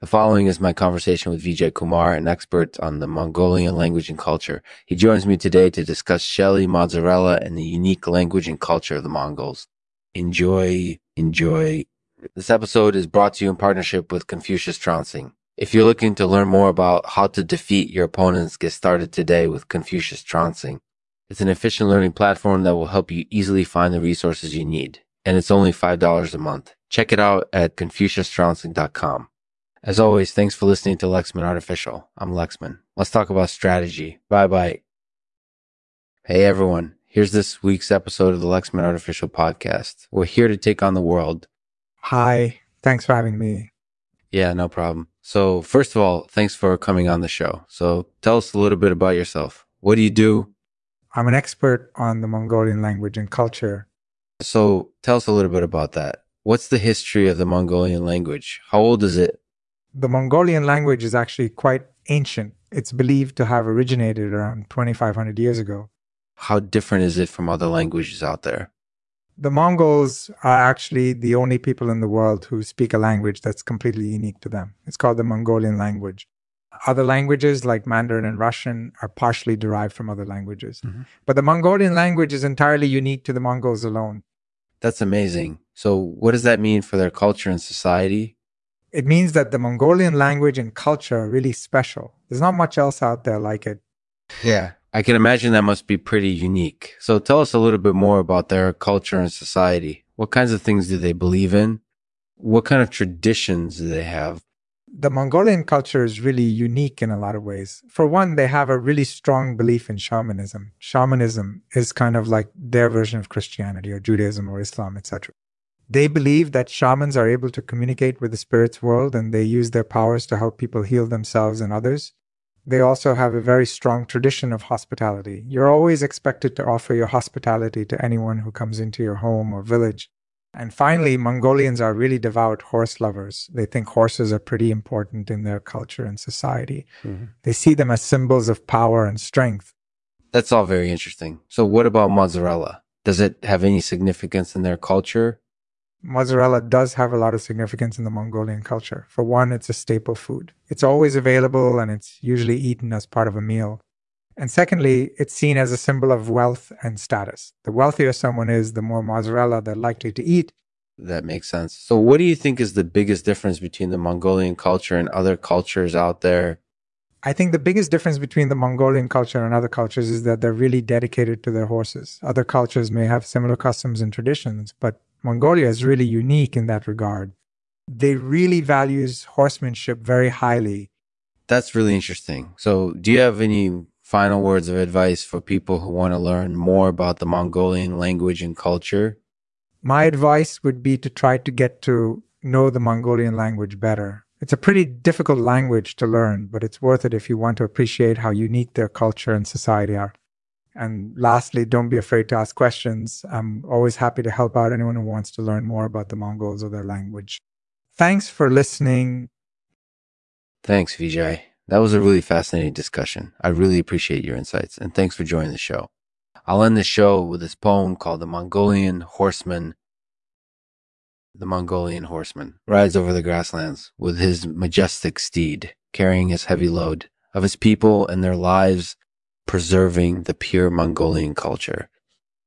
The following is my conversation with Vijay Kumar, an expert on the Mongolian language and culture. He joins me today to discuss Shelley mozzarella and the unique language and culture of the Mongols. Enjoy, enjoy. This episode is brought to you in partnership with Confucius Trouncing. If you're looking to learn more about how to defeat your opponents, get started today with Confucius Trouncing. It's an efficient learning platform that will help you easily find the resources you need. And it's only $5 a month. Check it out at confuciustrouncing.com. As always, thanks for listening to Lexman Artificial. I'm Lexman. Let's talk about strategy. Bye bye. Hey everyone. Here's this week's episode of the Lexman Artificial podcast. We're here to take on the world. Hi. Thanks for having me. Yeah, no problem. So, first of all, thanks for coming on the show. So, tell us a little bit about yourself. What do you do? I'm an expert on the Mongolian language and culture. So, tell us a little bit about that. What's the history of the Mongolian language? How old is it? The Mongolian language is actually quite ancient. It's believed to have originated around 2,500 years ago. How different is it from other languages out there? The Mongols are actually the only people in the world who speak a language that's completely unique to them. It's called the Mongolian language. Other languages like Mandarin and Russian are partially derived from other languages. Mhm. But the Mongolian language is entirely unique to the Mongols alone. That's amazing. So, what does that mean for their culture and society? It means that the Mongolian language and culture are really special. There's not much else out there like it. Yeah. I can imagine that must be pretty unique. So, tell us a little bit more about their culture and society. What kinds of things do they believe in? What kind of traditions do they have? The Mongolian culture is really unique in a lot of ways. For one, they have a really strong belief in shamanism. Shamanism is kind of like their version of Christianity or Judaism or Islam, etc. They believe that shamans are able to communicate with the spirit's world and they use their powers to help people heal themselves and others. They also have a very strong tradition of hospitality. You're always expected to offer your hospitality to anyone who comes into your home or village. And finally, Mongolians are really devout horse lovers. They think horses are pretty important in their culture and society. Mhm. They see them as symbols of power and strength. That's all very interesting. So, what about mozzarella? Does it have any significance in their culture? Mozzarella does have a lot of significance in the Mongolian culture. For one, it's a staple food. It's always available and it's usually eaten as part of a meal. And secondly, it's seen as a symbol of wealth and status. The wealthier someone is, the more mozzarella they're likely to eat. That makes sense. So, what do you think is the biggest difference between the Mongolian culture and other cultures out there? I think the biggest difference between the Mongolian culture and other cultures is that they're really dedicated to their horses. Other cultures may have similar customs and traditions, but Mongolia is really unique in that regard. They really values horsemanship very highly. That's really interesting. So, do you have any final words of advice for people who want to learn more about the Mongolian language and culture? My advice would be to try to get to know the Mongolian language better. It's a pretty difficult language to learn, but it's worth it if you want to appreciate how unique their culture and society are. And lastly, don't be afraid to ask questions. I'm always happy to help out anyone who wants to learn more about the Mongols or their language. Thanks for listening. Thanks, Vijay. That was a really fascinating discussion. I really appreciate your insights and thanks for joining the show. I'll end the show with this poem called The Mongolian Horseman. The Mongolian horseman rides over the grasslands with his majestic steed, carrying his heavy load of his people and their lives, preserving the pure Mongolian culture.